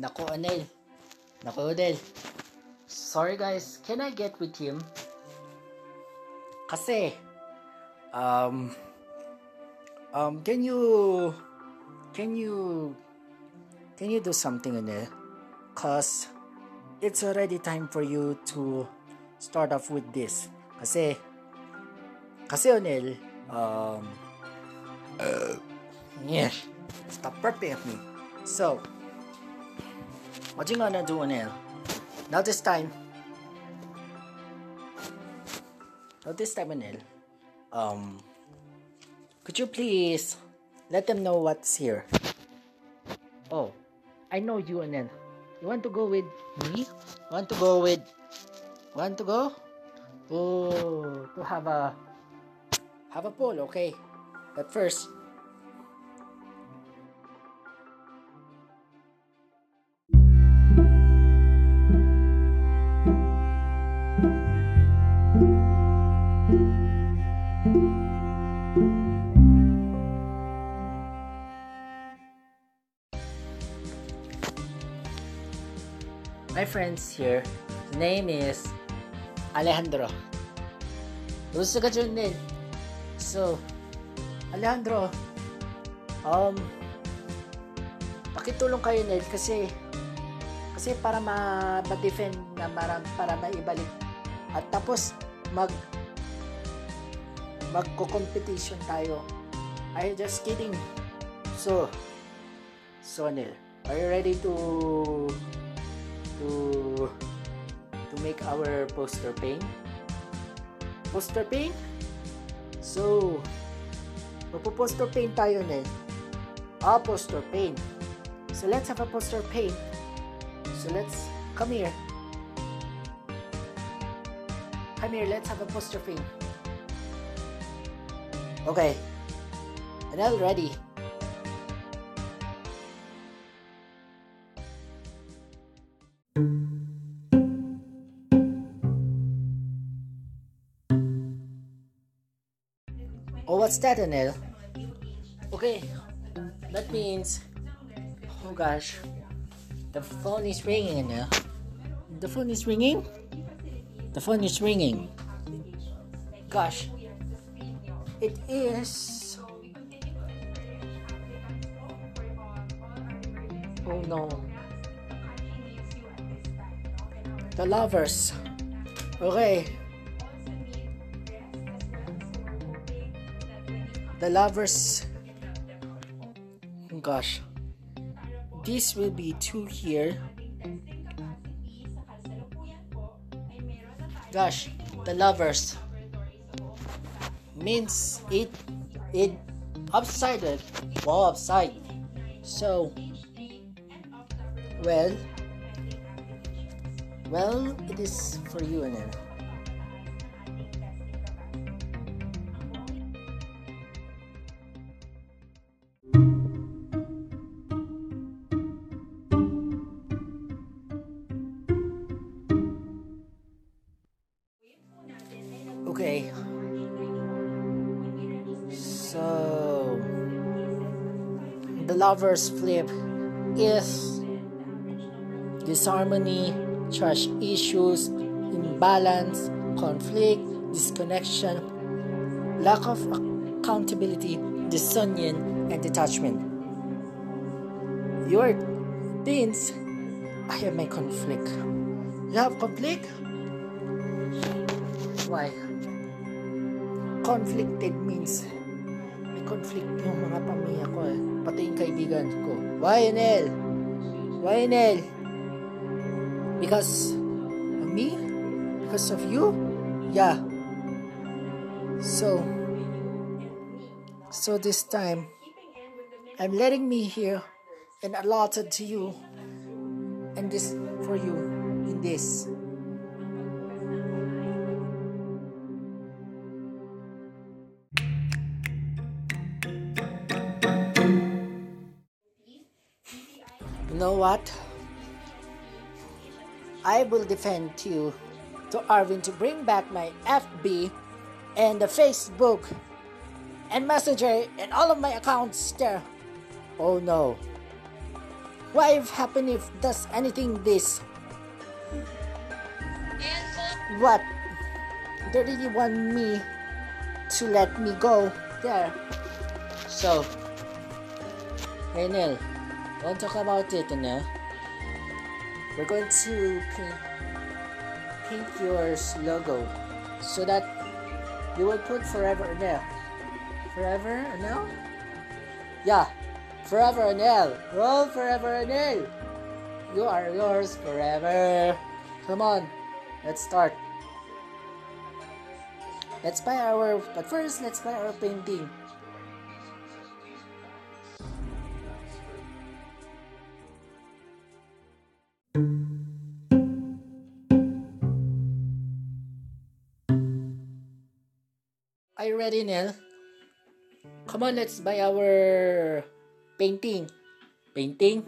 Nako, Onel. Nako, Odel. Sorry guys, can I get with him? Kasi, um, um, can you, can you, can you do something, Onel? Cause, it's already time for you to start off with this. Kasi, kasi, Onel, um, uh, yeah, stop burping at me. So, what you gonna do? Now this time, now this time, Onel, um, could you please let them know what's here? Oh, I know you, Onel. You want to go with me? Want to go with? Want to go? To to have a have a pool, okay? But first, friends here, his name is Alejandro. Gusto ka dyan din. So, Alejandro, um, pakitulong kayo Ned kasi kasi para ma- ma-defend na para, para maibalik at tapos mag magko-competition tayo. I just kidding. So, so Neil, are you ready to to to make our poster paint? Poster paint? So, magpo-poster paint tayo Ned. Ah, poster paint. So let's have a poster paint. So let's come here. Come here, let's have a poster paint. Okay. Onel ready. What's that? Okay, that means. Oh gosh, the phone is ringing, Onel. The phone is ringing. The phone is ringing. Gosh, it is. Oh no. The lovers. Okay. The lovers. Gosh. This will be two here. Gosh, the lovers means it it upside it well upside so well well it is for you and Okay. So the lover's flip is disharmony, trust issues, imbalance, conflict, disconnection, lack of accountability, disunion, and detachment. Your teens, I have my conflict. You have conflict? Why? Conflicted means may conflict yung mga pamilya ko eh. Pati yung kaibigan ko. Why, Nel? Why, Nel? Because of me? Because of you? Yeah. So, so this time, I'm letting me here and allotted to you and this for you in this. What? I will defend you to Arvin to bring back my FB and the Facebook and Messenger and all of my accounts there. Oh no. What if happen if does anything this? What? They really want me to let me go there. So, hey Don't talk about it, you We're going to paint, paint your logo so that you will put forever there. Forever Onel? Yeah, forever Onel. Oh, forever Onel. You are yours forever. Come on, let's start. Let's buy our, but first let's buy our painting. Ready, Nell? Come on, let's buy our painting. Painting.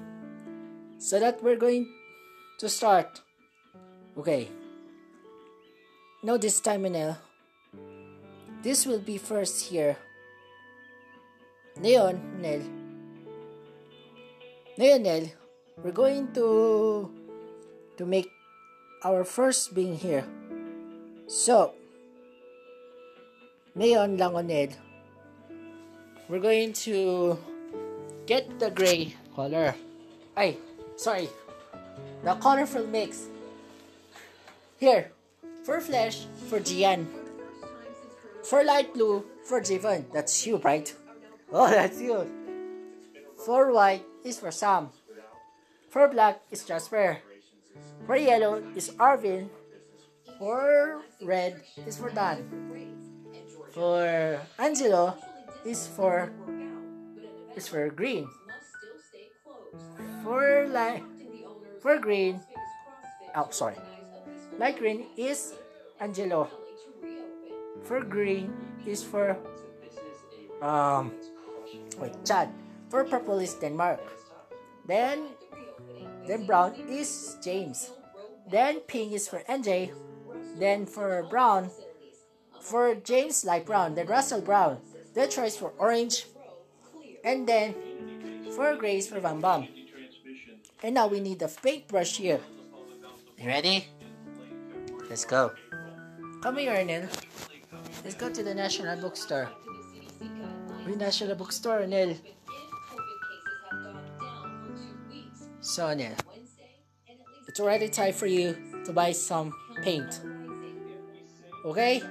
So that we're going to start. Okay. Now this time, Nell. This will be first here. Ngayon, Nell. Ngayon, Nell, we're going to to make our first being here. So, ngayon lang, Nell, we're going to get the gray color. Ay, sorry. The colorful mix. Here, for flesh, for Gian. For light blue, for Jayvon. That's you, right? Oh, that's you. For white is for Sam. For black is Jasper. For yellow is Arvin. For red is for Dan. For Angelo is for is for green. For light for green oh sorry. Light green is Angelo for green is for um wait Chad. For purple is Denmark. Then then brown is James. Then pink is for NJ. Then for brown for James light brown. Then Russell brown. the choice for orange. And then for gray is for Van Bam. And now we need the paintbrush here. You ready? Let's go. Come here, Nil. Let's go to the National Bookstore. We National Bookstore, Nil. So, Nil. It's already time for you to buy some paint. Okay?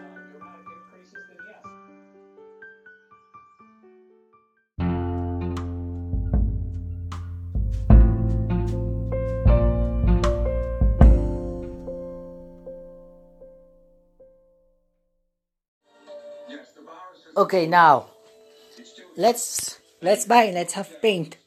Okay, now let's let's buy. Let's have paint.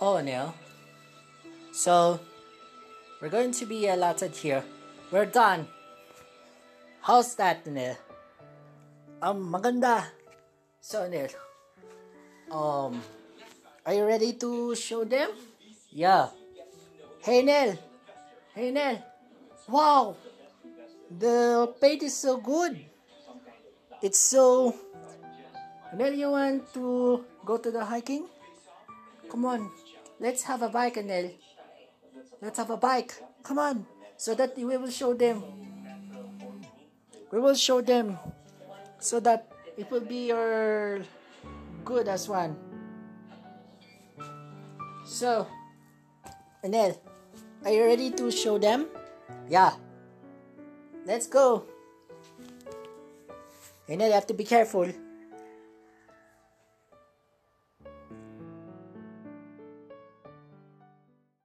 Oh, no. So, we're going to be allotted here. We're done. How's that, Neil? Um, maganda. So, Neil, um, are you ready to show them? Yeah. Hey, Nell. Hey, Nell. Wow. The paint is so good. It's so... Nell, you want to go to the hiking? Come on. Let's have a bike, Nell. Let's have a bike. Come on. So that we will show them. We will show them. So that it will be your good as one. So, Onel, are you ready to show them? Yeah. Let's go. Onel, you have to be careful.